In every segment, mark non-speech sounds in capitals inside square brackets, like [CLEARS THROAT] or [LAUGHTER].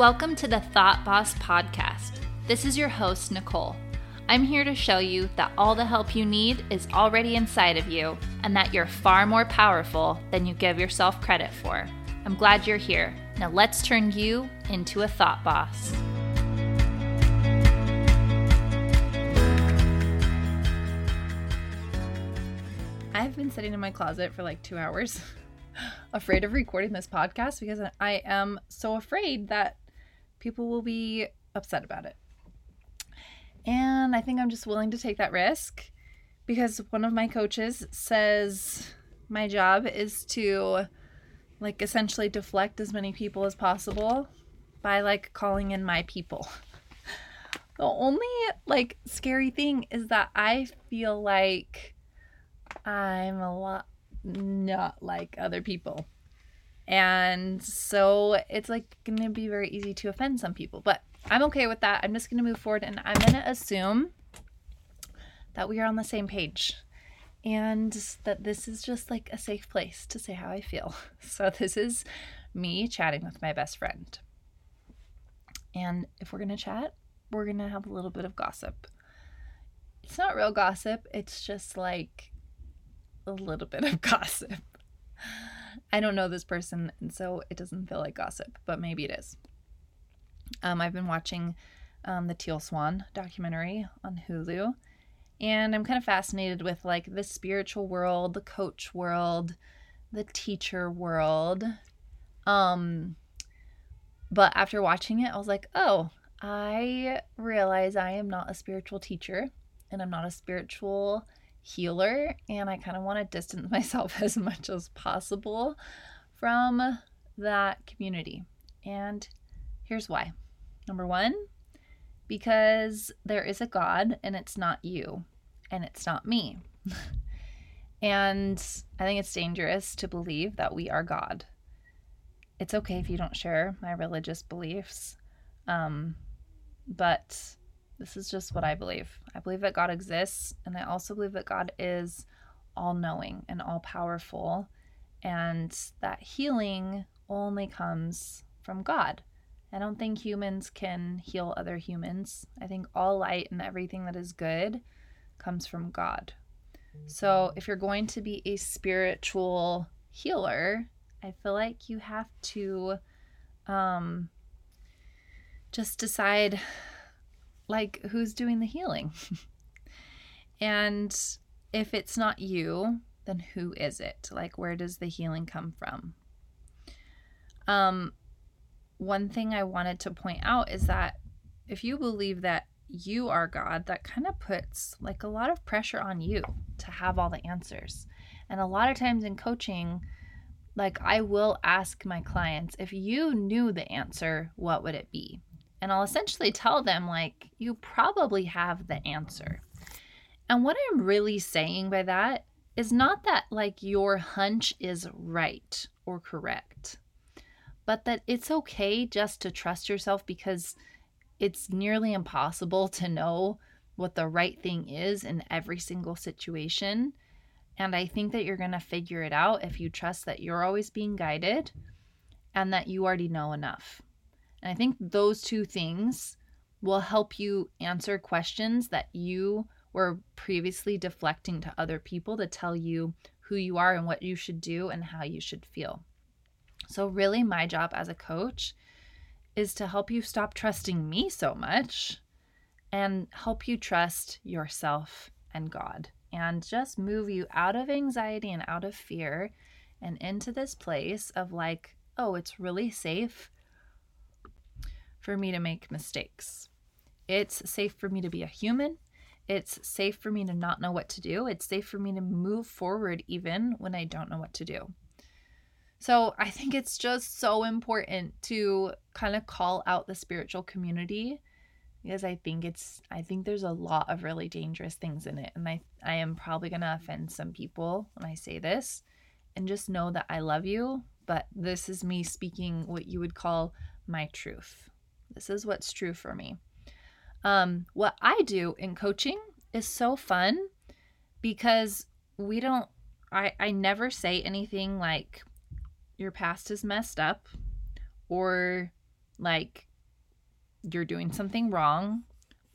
Welcome to the Thought Boss Podcast. This is your host, Nicole. I'm here to show you that all the help you need is already inside of you and that you're far more powerful than you give yourself credit for. I'm glad you're here. Now let's turn you into a thought boss. I've been sitting in my closet for like two hours, [LAUGHS] afraid of recording this podcast because I am so afraid that people will be upset about it. And I think I'm just willing to take that risk because one of my coaches says my job is to like essentially deflect as many people as possible by like calling in my people. [LAUGHS] the only like scary thing is that I feel like I'm a lot not like other people. And so it's like going to be very easy to offend some people. But I'm okay with that. I'm just going to move forward and I'm going to assume that we are on the same page and that this is just like a safe place to say how I feel. [LAUGHS] So this is me chatting with my best friend. And if we're going to chat, we're going to have a little bit of gossip. It's not real gossip, it's just like a little bit of [LAUGHS] gossip. [LAUGHS] I don't know this person, and so it doesn't feel like gossip, but maybe it is. Um, I've been watching um, the Teal Swan documentary on Hulu, and I'm kind of fascinated with like the spiritual world, the coach world, the teacher world. Um, but after watching it, I was like, oh, I realize I am not a spiritual teacher, and I'm not a spiritual healer and I kind of want to distance [LAUGHS] myself as much as possible from that community. And here's why. Number one, because there is a God and it's not you and it's not me. [LAUGHS] and I think it's dangerous to believe that we are God. It's okay if you don't share my religious beliefs, um, but this is just what I believe. I believe that God exists, and I also believe that God is all knowing and all powerful, and that healing only comes from God. I don't think humans can heal other humans. I think all light and everything that is good comes from God. So, if you're going to be a spiritual healer, I feel like you have to um, just decide like who's doing the healing? [LAUGHS] and if it's not you, then who is it? Like where does the healing come from? Um one thing I wanted to point out is that if you believe that you are God, that kind of puts like a lot of pressure on you to have all the answers. And a lot of times in coaching, like I will ask my clients, if you knew the answer, what would it be? And I'll essentially tell them, like, you probably have the answer. And what I'm really saying by that is not that, like, your hunch is right or correct, but that it's okay just to trust yourself because it's nearly impossible to know what the right thing is in every single situation. And I think that you're going to figure it out if you trust that you're always being guided and that you already know enough. And I think those two things will help you answer questions that you were previously deflecting to other people to tell you who you are and what you should do and how you should feel. So, really, my job as a coach is to help you stop trusting me so much and help you trust yourself and God and just move you out of anxiety and out of fear and into this place of like, oh, it's really safe for me to make mistakes. It's safe for me to be a human. It's safe for me to not know what to do. It's safe for me to move forward even when I don't know what to do. So I think it's just so important to kind of call out the spiritual community because I think it's I think there's a lot of really dangerous things in it and I I am probably going to offend some people when I say this and just know that I love you, but this is me speaking what you would call my truth. This is what's true for me. Um, what I do in coaching is so fun because we don't, I, I never say anything like, your past is messed up or like, you're doing something wrong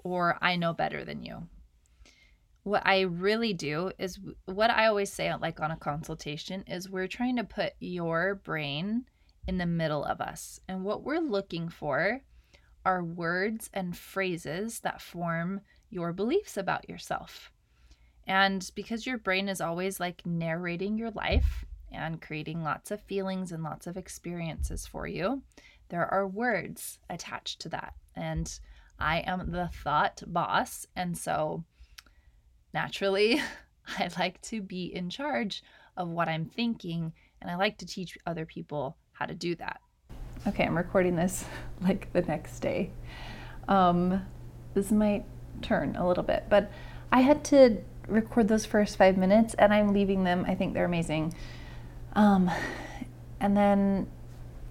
or I know better than you. What I really do is what I always say like on a consultation is we're trying to put your brain in the middle of us. And what we're looking for are words and phrases that form your beliefs about yourself. And because your brain is always like narrating your life and creating lots of feelings and lots of experiences for you, there are words attached to that. And I am the thought boss. And so naturally, [LAUGHS] I like to be in charge of what I'm thinking. And I like to teach other people how to do that. Okay, I'm recording this [LAUGHS] like the next day. Um, this might turn a little bit, but I had to record those first five minutes and I'm leaving them. I think they're amazing. Um, and then,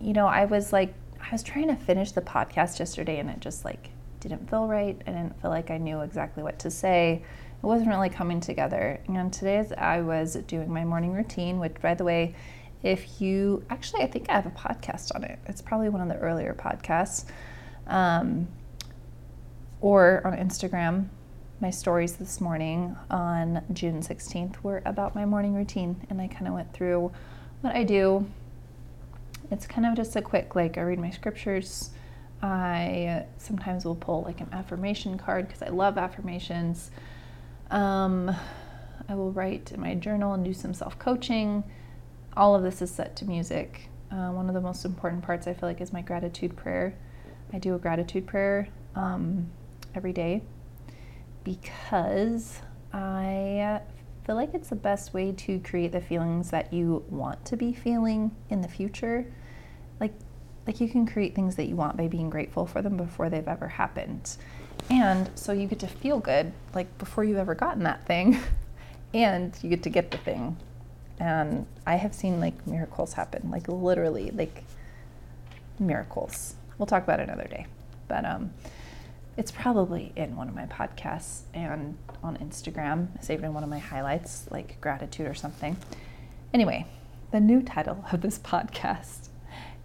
you know, I was like, I was trying to finish the podcast yesterday and it just like didn't feel right. I didn't feel like I knew exactly what to say. It wasn't really coming together. And today, as I was doing my morning routine, which, by the way, if you actually, I think I have a podcast on it. It's probably one of the earlier podcasts. Um, or on Instagram, my stories this morning on June 16th were about my morning routine. And I kind of went through what I do. It's kind of just a quick, like, I read my scriptures. I sometimes will pull like an affirmation card because I love affirmations. Um, I will write in my journal and do some self coaching. All of this is set to music. Uh, one of the most important parts I feel like is my gratitude prayer. I do a gratitude prayer um, every day because I feel like it's the best way to create the feelings that you want to be feeling in the future. Like, like you can create things that you want by being grateful for them before they've ever happened. And so you get to feel good like before you've ever gotten that thing, [LAUGHS] and you get to get the thing and I have seen like miracles happen, like literally like miracles. We'll talk about it another day, but um, it's probably in one of my podcasts and on Instagram, saved in one of my highlights, like gratitude or something. Anyway, the new title of this podcast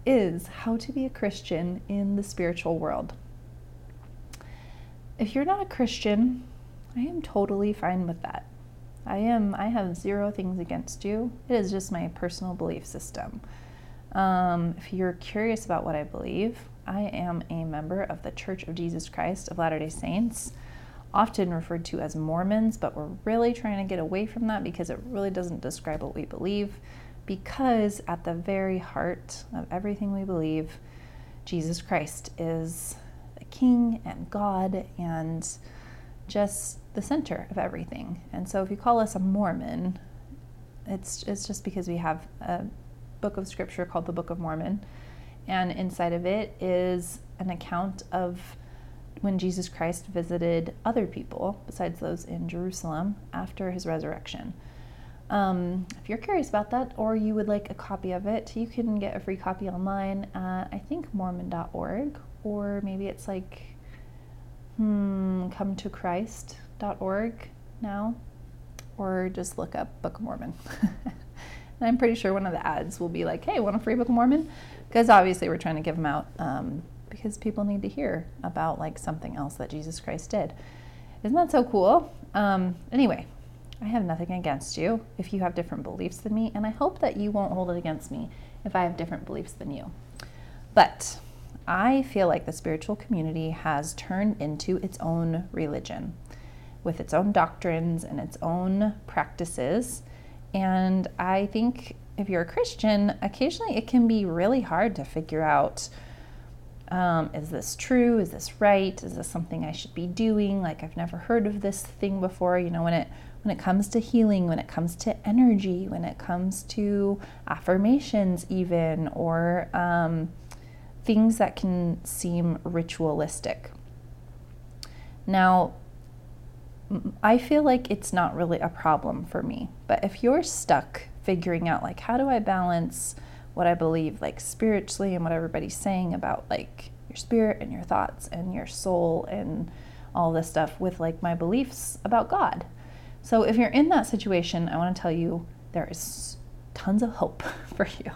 is How to Be a Christian in the Spiritual World. If you're not a Christian, I am totally fine with that. I am, I have zero things against you. It is just my personal belief system. Um, if you're curious about what I believe, I am a member of the Church of Jesus Christ of Latter day Saints, often referred to as Mormons, but we're really trying to get away from that because it really doesn't describe what we believe. Because at the very heart of everything we believe, Jesus Christ is the King and God and just the center of everything. And so if you call us a Mormon, it's it's just because we have a book of scripture called the Book of Mormon, and inside of it is an account of when Jesus Christ visited other people besides those in Jerusalem after his resurrection. Um, if you're curious about that or you would like a copy of it, you can get a free copy online at I think mormon.org or maybe it's like hmm, come to Christ org now, or just look up Book of Mormon. [LAUGHS] and I'm pretty sure one of the ads will be like, hey, want a free Book of Mormon? Because obviously we're trying to give them out um, because people need to hear about like something else that Jesus Christ did. Isn't that so cool? Um, anyway, I have nothing against you if you have different beliefs than me, and I hope that you won't hold it against me if I have different beliefs than you. But I feel like the spiritual community has turned into its own religion with its own doctrines and its own practices. And I think if you're a Christian, occasionally it can be really hard to figure out um, is this true? Is this right? Is this something I should be doing? Like I've never heard of this thing before. You know, when it when it comes to healing, when it comes to energy, when it comes to affirmations, even or um, things that can seem ritualistic. Now, I feel like it's not really a problem for me. But if you're stuck figuring out, like, how do I balance what I believe, like, spiritually and what everybody's saying about, like, your spirit and your thoughts and your soul and all this stuff with, like, my beliefs about God? So if you're in that situation, I want to tell you there is tons of hope [LAUGHS] for you.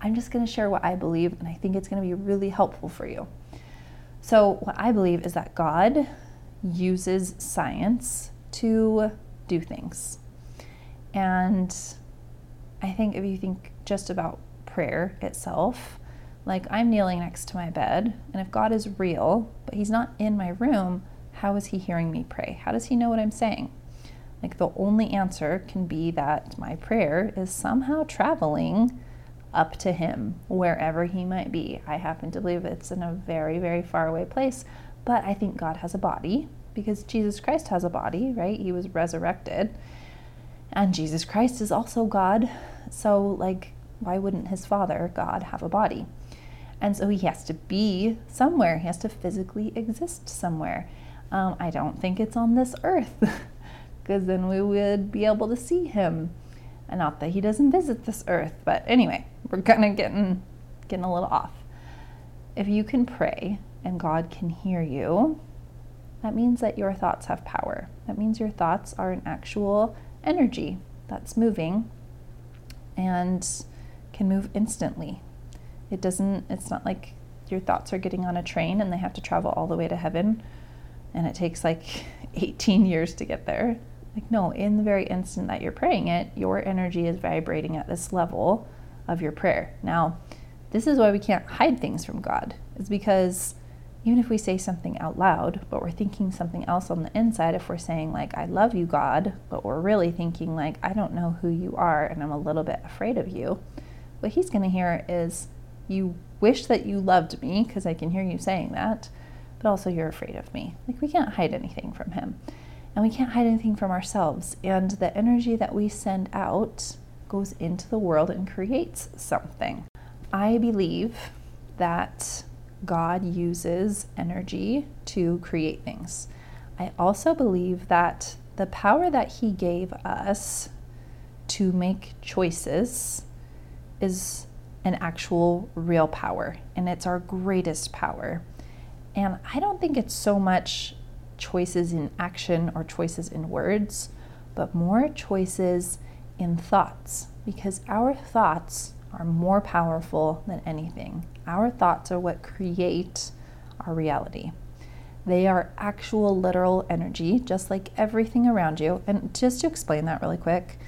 I'm just going to share what I believe, and I think it's going to be really helpful for you. So, what I believe is that God uses science to do things. And I think if you think just about prayer itself, like I'm kneeling next to my bed, and if God is real, but He's not in my room, how is He hearing me pray? How does He know what I'm saying? Like the only answer can be that my prayer is somehow traveling up to Him wherever He might be. I happen to believe it's in a very, very far away place, but I think God has a body because Jesus Christ has a body, right? He was resurrected. And Jesus Christ is also God. So, like, why wouldn't his father, God, have a body? And so he has to be somewhere, he has to physically exist somewhere. Um, I don't think it's on this earth, [LAUGHS] because then we would be able to see him. And not that he doesn't visit this earth, but anyway, we're kind of getting, getting a little off. If you can pray and God can hear you, that means that your thoughts have power. That means your thoughts are an actual energy that's moving and can move instantly. It doesn't, it's not like your thoughts are getting on a train and they have to travel all the way to heaven and it takes like [LAUGHS] 18 years to get there. Like, no, in the very instant that you're praying it, your energy is vibrating at this level of your prayer. Now, this is why we can't hide things from God, is because even if we say something out loud, but we're thinking something else on the inside, if we're saying, like, I love you, God, but we're really thinking, like, I don't know who you are and I'm a little bit afraid of you, what He's going to hear is, you wish that you loved me because I can hear you saying that, but also you're afraid of me. Like we can't hide anything from him. And we can't hide anything from ourselves. And the energy that we send out goes into the world and creates something. I believe that God uses energy to create things. I also believe that the power that He gave us to make choices is an actual real power, and it's our greatest power. And I don't think it's so much choices in action or choices in words, but more choices in thoughts, because our thoughts are more powerful than anything. Our thoughts are what create our reality. They are actual literal energy, just like everything around you. And just to explain that really quick,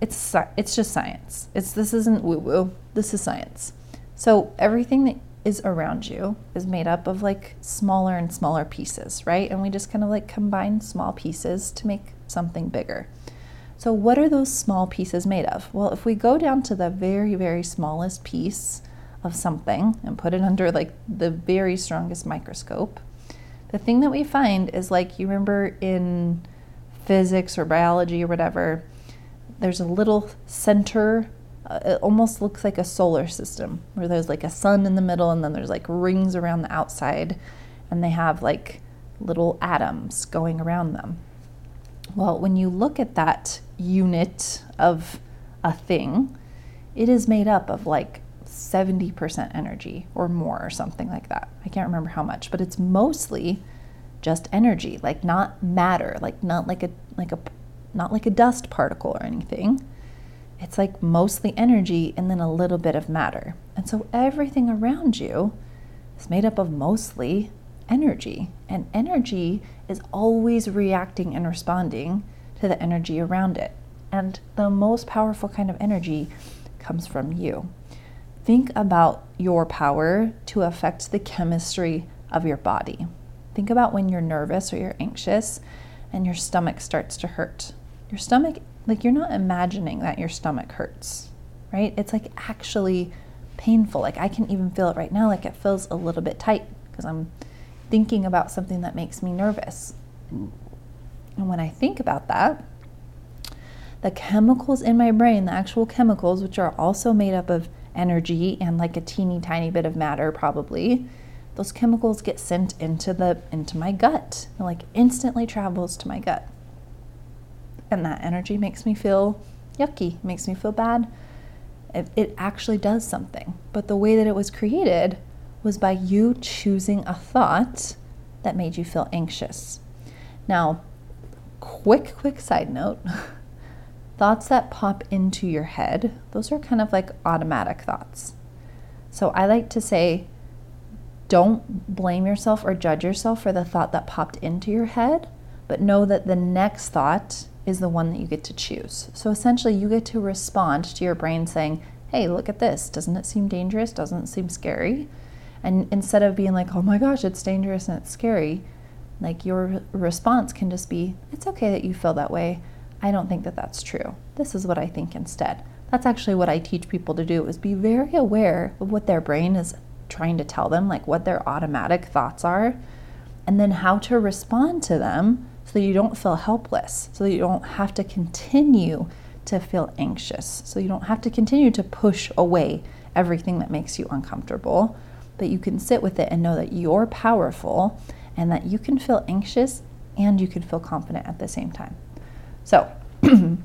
it's it's just science. It's this isn't woo woo. This is science. So everything that is around you is made up of like smaller and smaller pieces, right? And we just kind of like combine small pieces to make something bigger. So what are those small pieces made of? Well, if we go down to the very very smallest piece of something and put it under like the very strongest microscope, the thing that we find is like you remember in physics or biology or whatever there's a little center. Uh, it almost looks like a solar system where there's like a sun in the middle and then there's like rings around the outside and they have like little atoms going around them. Well, when you look at that unit of a thing, it is made up of like 70% energy or more or something like that. I can't remember how much, but it's mostly just energy, like not matter, like not like a like a not like a dust particle or anything. It's like mostly energy and then a little bit of matter. And so everything around you is made up of mostly energy. And energy is always reacting and responding to the energy around it. And the most powerful kind of energy comes from you. Think about your power to affect the chemistry of your body. Think about when you're nervous or you're anxious and your stomach starts to hurt your stomach, like you're not imagining that your stomach hurts, right? It's like actually painful. Like I can even feel it right now, like it feels a little bit tight because I'm thinking about something that makes me nervous. And when I think about that, the chemicals in my brain, the actual chemicals, which are also made up of energy and like a teeny tiny bit of matter, probably, those chemicals get sent into the into my gut. It like instantly travels to my gut and that energy makes me feel yucky, makes me feel bad. It, it actually does something. But the way that it was created was by you choosing a thought that made you feel anxious. Now, quick, quick side note [LAUGHS] thoughts that pop into your head, those are kind of like automatic thoughts. So I like to say, don't blame yourself or judge yourself for the thought that popped into your head, but know that the next thought is the one that you get to choose. So essentially, you get to respond to your brain saying, Hey, look at this. Doesn't it seem dangerous? Doesn't it seem scary? And instead of being like, Oh my gosh, it's dangerous and it's scary, like your response can just be, It's okay that you feel that way. I don't think that that's true. This is what I think instead. That's actually what I teach people to do is be very aware of what their brain is trying to tell them, like what their automatic thoughts are, and then how to respond to them so that you don't feel helpless, so that you don't have to continue to feel anxious, so you don't have to continue to push away everything that makes you uncomfortable, but you can sit with it and know that you're powerful and that you can feel anxious and you can feel confident at the same time. So, [CLEARS THROAT]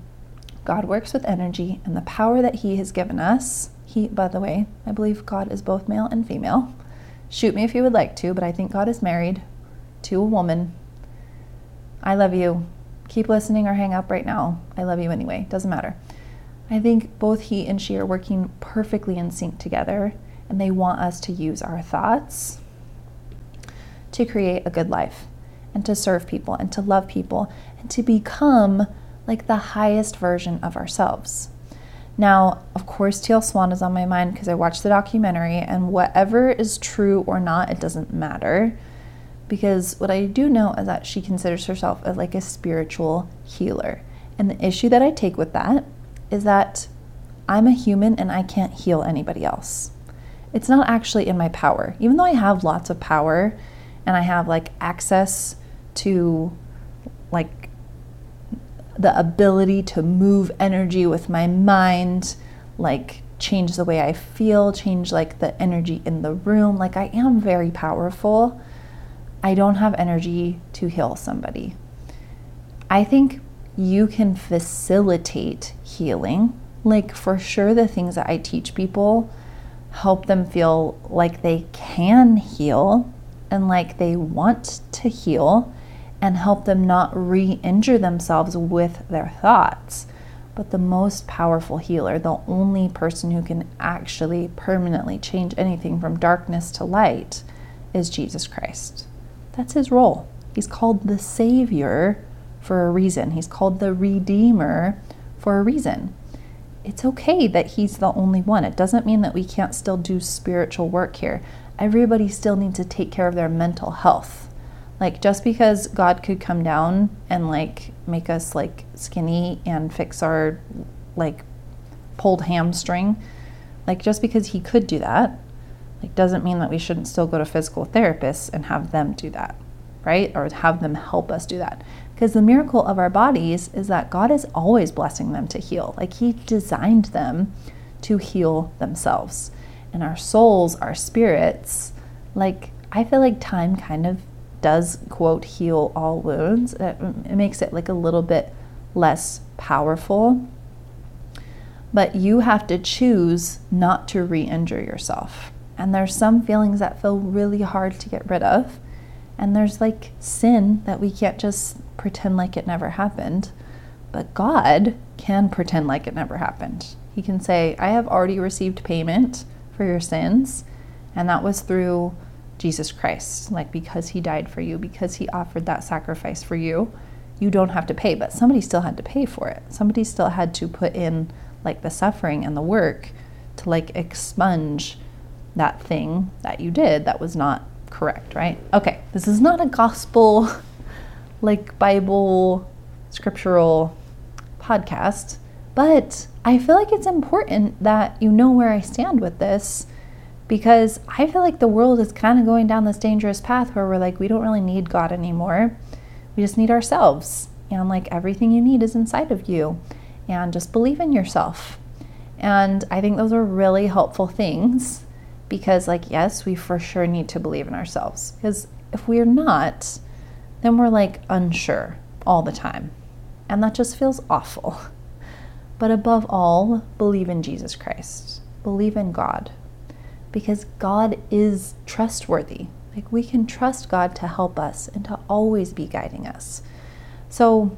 God works with energy and the power that He has given us. He, by the way, I believe God is both male and female. Shoot me if you would like to, but I think God is married to a woman. I love you. Keep listening or hang up right now. I love you anyway. Doesn't matter. I think both he and she are working perfectly in sync together, and they want us to use our thoughts to create a good life and to serve people and to love people and to become like the highest version of ourselves. Now, of course, Teal Swan is on my mind because I watched the documentary, and whatever is true or not, it doesn't matter. Because what I do know is that she considers herself as like a spiritual healer. And the issue that I take with that is that I'm a human and I can't heal anybody else. It's not actually in my power. Even though I have lots of power and I have like access to like the ability to move energy with my mind, like change the way I feel, change like the energy in the room. Like I am very powerful. I don't have energy to heal somebody. I think you can facilitate healing. Like, for sure, the things that I teach people help them feel like they can heal and like they want to heal and help them not re injure themselves with their thoughts. But the most powerful healer, the only person who can actually permanently change anything from darkness to light, is Jesus Christ. That's his role. He's called the Savior for a reason, he's called the Redeemer for a reason. It's okay that he's the only one. It doesn't mean that we can't still do spiritual work here. Everybody still needs to take care of their mental health. Like just because God could come down and like make us like skinny and fix our like pulled hamstring, like just because he could do that, like doesn't mean that we shouldn't still go to physical therapists and have them do that, right? Or have them help us do that. Because the miracle of our bodies is that God is always blessing them to heal. Like he designed them to heal themselves. And our souls, our spirits, like I feel like time kind of does quote heal all wounds. It, it makes it like a little bit less powerful. But you have to choose not to re injure yourself. And there's some feelings that feel really hard to get rid of. And there's like sin that we can't just pretend like it never happened. But God can pretend like it never happened. He can say, I have already received payment for your sins. And that was through Jesus Christ, like because he died for you, because he offered that sacrifice for you, you don't have to pay, but somebody still had to pay for it. Somebody still had to put in like the suffering and the work to like expunge that thing that you did that was not correct, right? Okay, this is not a gospel like Bible scriptural podcast, but I feel like it's important that you know where I stand with this because I feel like the world is kind of going down this dangerous path where we're like, we don't really need God anymore. We just need ourselves. And like everything you need is inside of you. And just believe in yourself. And I think those are really helpful things because, like, yes, we for sure need to believe in ourselves. Because if we're not, then we're like unsure all the time. And that just feels awful. But above all, believe in Jesus Christ, believe in God because God is trustworthy. Like we can trust God to help us and to always be guiding us. So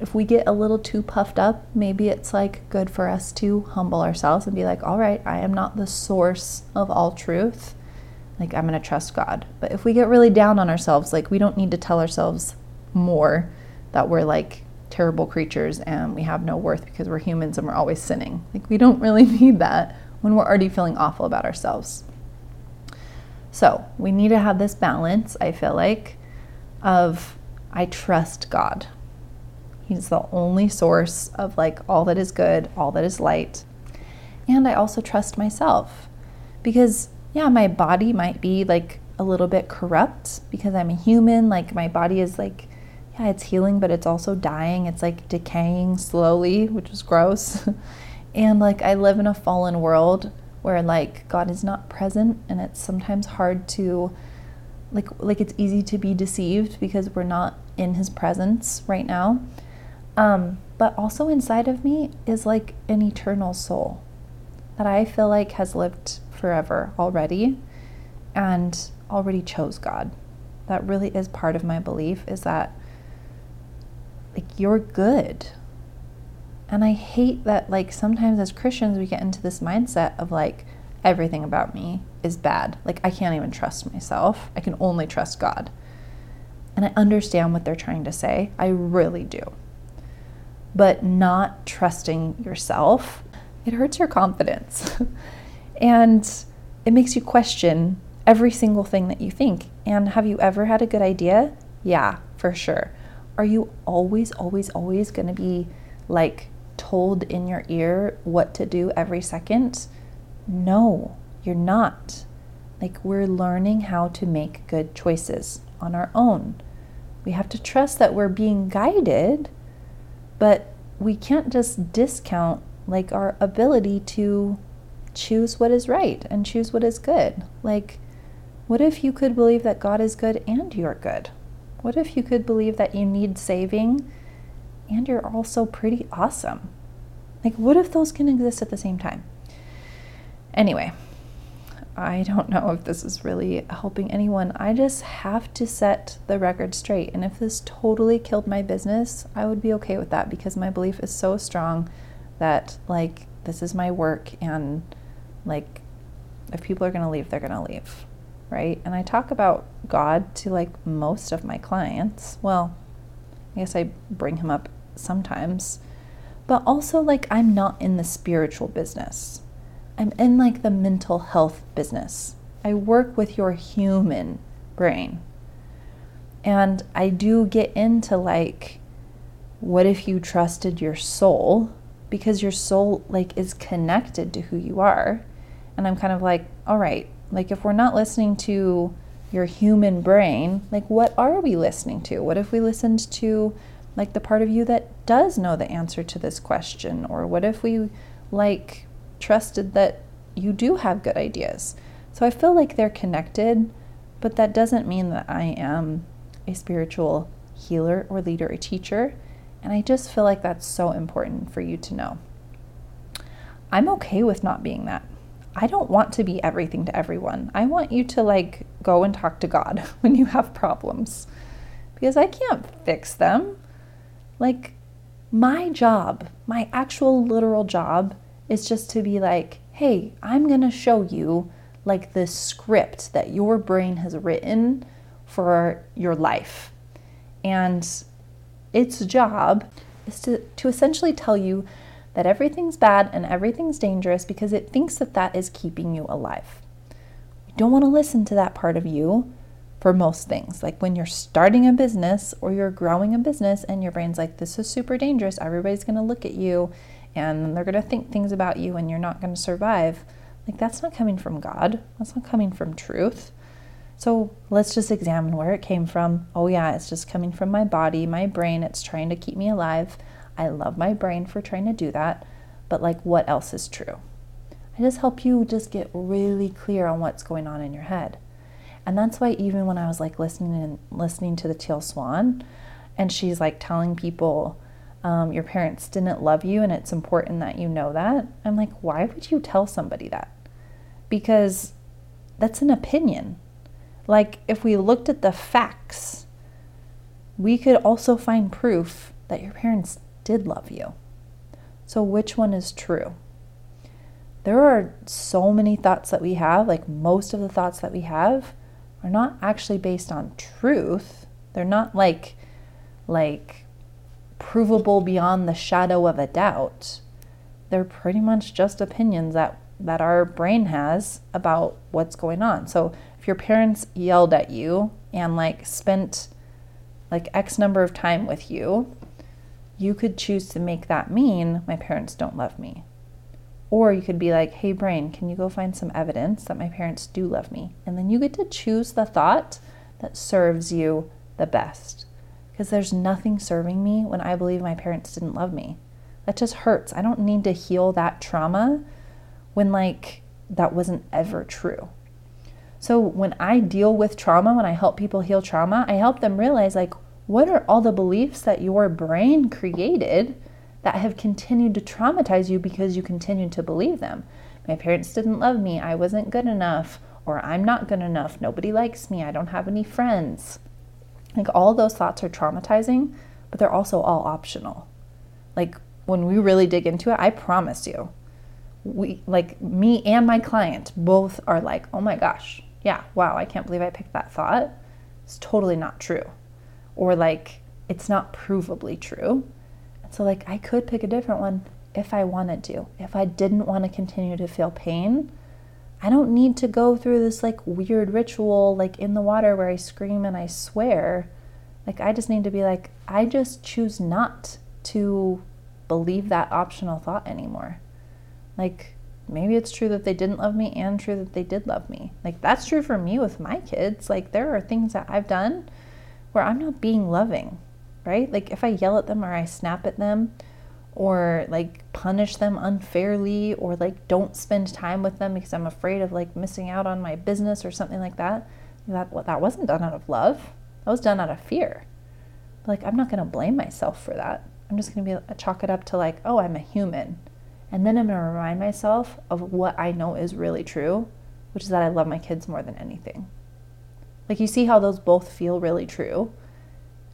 if we get a little too puffed up, maybe it's like good for us to humble ourselves and be like, all right, I am not the source of all truth. Like I'm going to trust God. But if we get really down on ourselves, like we don't need to tell ourselves more that we're like terrible creatures and we have no worth because we're humans and we're always sinning. Like we don't really [LAUGHS] need that when we're already feeling awful about ourselves. So, we need to have this balance, I feel like, of I trust God. He's the only source of like all that is good, all that is light. And I also trust myself because yeah, my body might be like a little bit corrupt because I'm a human. Like my body is like, yeah, it's healing, but it's also dying. It's like decaying slowly, which is gross. [LAUGHS] and like I live in a fallen world where like God is not present and it's sometimes hard to like like it's easy to be deceived because we're not in his presence right now. Um, but also inside of me is like an eternal soul that I feel like has lived forever already and already chose God. That really is part of my belief is that like you're good. And I hate that like sometimes as Christians we get into this mindset of like everything about me is bad. Like I can't even trust myself. I can only trust God. And I understand what they're trying to say. I really do. But not trusting yourself, it hurts your confidence. [LAUGHS] And it makes you question every single thing that you think. And have you ever had a good idea? Yeah, for sure. Are you always, always, always going to be like told in your ear what to do every second? No, you're not. Like, we're learning how to make good choices on our own. We have to trust that we're being guided, but we can't just discount like our ability to choose what is right and choose what is good. Like, what if you could believe that God is good and you're good? What if you could believe that you need saving and you're also pretty awesome? Like, what if those can exist at the same time? Anyway, I don't know if this is really helping anyone. I just have to set the record straight. And if this totally killed my business, I would be okay with that because my belief is so strong that, like, this is my work and like, if people are going to leave, they're going to leave, right? And I talk about God to like most of my clients. Well, I guess I bring him up sometimes, but also like I'm not in the spiritual business. I'm in like the mental health business. I work with your human brain. And I do get into like, what if you trusted your soul? Because your soul like is connected to who you are. And I'm kind of like, all right, like if we're not listening to your human brain, like what are we listening to? What if we listened to like the part of you that does know the answer to this question? Or what if we like trusted that you do have good ideas? So I feel like they're connected, but that doesn't mean that I am a spiritual healer or leader or teacher. And I just feel like that's so important for you to know. I'm okay with not being that. I don't want to be everything to everyone. I want you to like go and talk to God [LAUGHS] when you have problems because I can't fix them. Like, my job, my actual literal job, is just to be like, hey, I'm going to show you like the script that your brain has written for your life. And its job is to, to essentially tell you that everything's bad and everything's dangerous because it thinks that that is keeping you alive. You don't want to listen to that part of you for most things. Like when you're starting a business or you're growing a business and your brain's like, this is super dangerous, everybody's going to look at you and they're going to think things about you and you're not going to survive. Like that's not coming from God, that's not coming from truth. So let's just examine where it came from. Oh, yeah, it's just coming from my body, my brain. It's trying to keep me alive. I love my brain for trying to do that, but like what else is true? I just help you just get really clear on what's going on in your head. And that's why even when I was like listening and listening to the teal swan, and she's like telling people, um, your parents didn't love you and it's important that you know that. I'm like, why would you tell somebody that? Because that's an opinion. Like, if we looked at the facts, we could also find proof that your parents did love you. So, which one is true? there are so many thoughts that we have, like most of the thoughts that we have are not actually based on truth. They're not like like provable beyond the shadow of a doubt. They're pretty much just opinions that that our brain has about what's going on. So your parents yelled at you and like spent like X number of time with you, you could choose to make that mean my parents don't love me. Or you could be like, hey, brain, can you go find some evidence that my parents do love me? And then you get to choose the thought that serves you the best. Because there's nothing serving me when I believe my parents didn't love me. That just hurts. I don't need to heal that trauma when, like, that wasn't ever true. So when I deal with trauma, when I help people heal trauma, I help them realize, like, what are all the beliefs that your brain created that have continued to traumatize you because you continued to believe them. My parents didn't love me, I wasn't good enough, or I'm not good enough, nobody likes me, I don't have any friends. Like all those thoughts are traumatizing, but they're also all optional. Like when we really dig into it, I promise you, we like me and my client both are like, oh my gosh, yeah, wow, I can't believe I picked that thought. It's totally not true. Or like, it's not provably true. And So, like, I could pick a different one if I wanted to. If I didn't want to continue to feel pain, I don't need to go through this like weird ritual, like in the water where I scream and I swear. Like, I just need to be like, I just choose not to believe that optional thought anymore. Like, maybe it's true that they didn't love me and true that they did love me. Like, that's true for me with my kids. Like, there are things that I've done where I'm not being loving right? Like if I yell at them or I snap at them or like punish them unfairly or like don't spend time with them because I'm afraid of like missing out on my business or something like that, that that wasn't done out of love. That was done out of fear. Like I'm not going to blame myself for that. I'm just going to be chalk it up to like, oh, I'm a human. And then I'm going to remind myself of what I know is really true, which is that I love my kids more than anything. Like you see how those both feel really true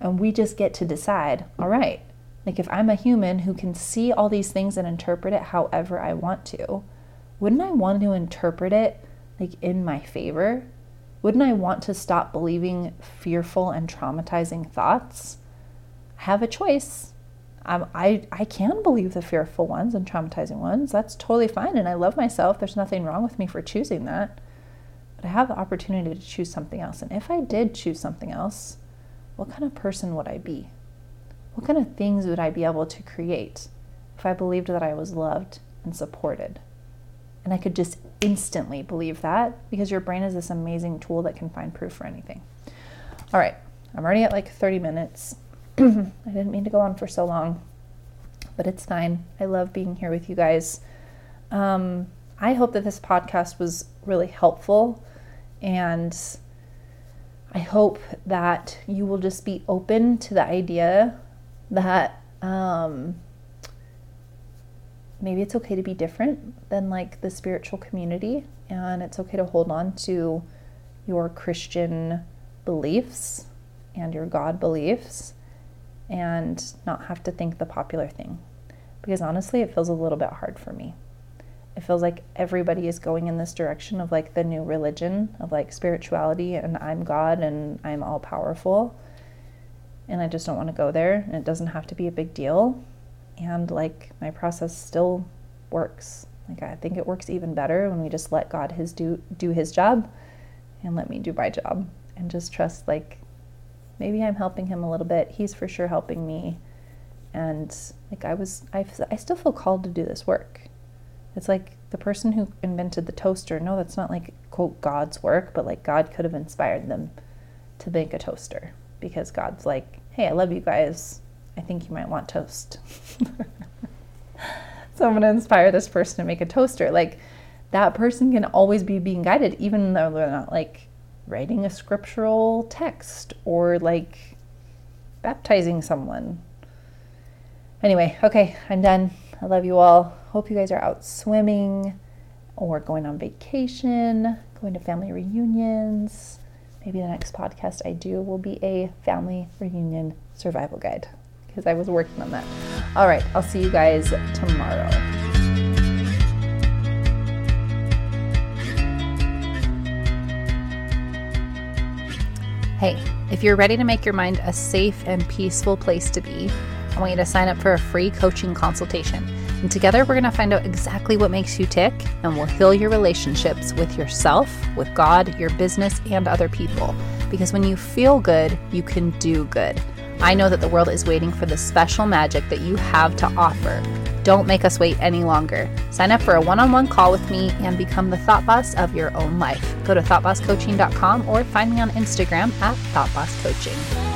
and we just get to decide, all right, like if I'm a human who can see all these things and interpret it however I want to, wouldn't I want to interpret it like in my favor? Wouldn't I want to stop believing fearful and traumatizing thoughts? I have a choice. Um, I, I can believe the fearful ones and traumatizing ones. That's totally fine. And I love myself. There's nothing wrong with me for choosing that. But I have the opportunity to choose something else. And if I did choose something else, what kind of person would I be? What kind of things would I be able to create if I believed that I was loved and supported? And I could just instantly believe that because your brain is this amazing tool that can find proof for anything. All right, I'm already at like 30 minutes. I didn't mean to go on for so long, but it's fine. I love being here with you guys. Um, I hope that this podcast was really helpful and I hope that you will just be open to the idea that um, maybe it's okay to be different than like the spiritual community, and it's okay to hold on to your Christian beliefs and your God beliefs and not have to think the popular thing. Because honestly, it feels a little bit hard for me it feels like everybody is going in this direction of like the new religion of like spirituality and I'm God and I'm all powerful. And I just don't want to go there. And it doesn't have to be a big deal. And like my process still works. Like I think it works even better when we just let God his do do his job and let me do my job and just trust like maybe I'm helping him a little bit. He's for sure helping me. And like I was I I still feel called to do this work it's like the person who invented the toaster, no, that's not like, quote, God's work, but like God could have inspired them to make a toaster because God's like, hey, I love you guys. I think you might want toast. [LAUGHS] so I'm going to inspire this person to make a toaster. Like that person can always be being guided, even though they're not like writing a scriptural text or like baptizing someone. Anyway, okay, I'm done. I love you all. Hope you guys are out swimming or going on vacation, going to family reunions. Maybe the next podcast I do will be a family reunion survival guide because I was working on that. All right, I'll see you guys tomorrow. Hey, if you're ready to make your mind a safe and peaceful place to be, I want you to sign up for a free coaching consultation. And together, we're going to find out exactly what makes you tick, and we'll heal your relationships with yourself, with God, your business, and other people. Because when you feel good, you can do good. I know that the world is waiting for the special magic that you have to offer. Don't make us wait any longer. Sign up for a one on one call with me and become the thought boss of your own life. Go to thoughtbosscoaching.com or find me on Instagram at thoughtbosscoaching.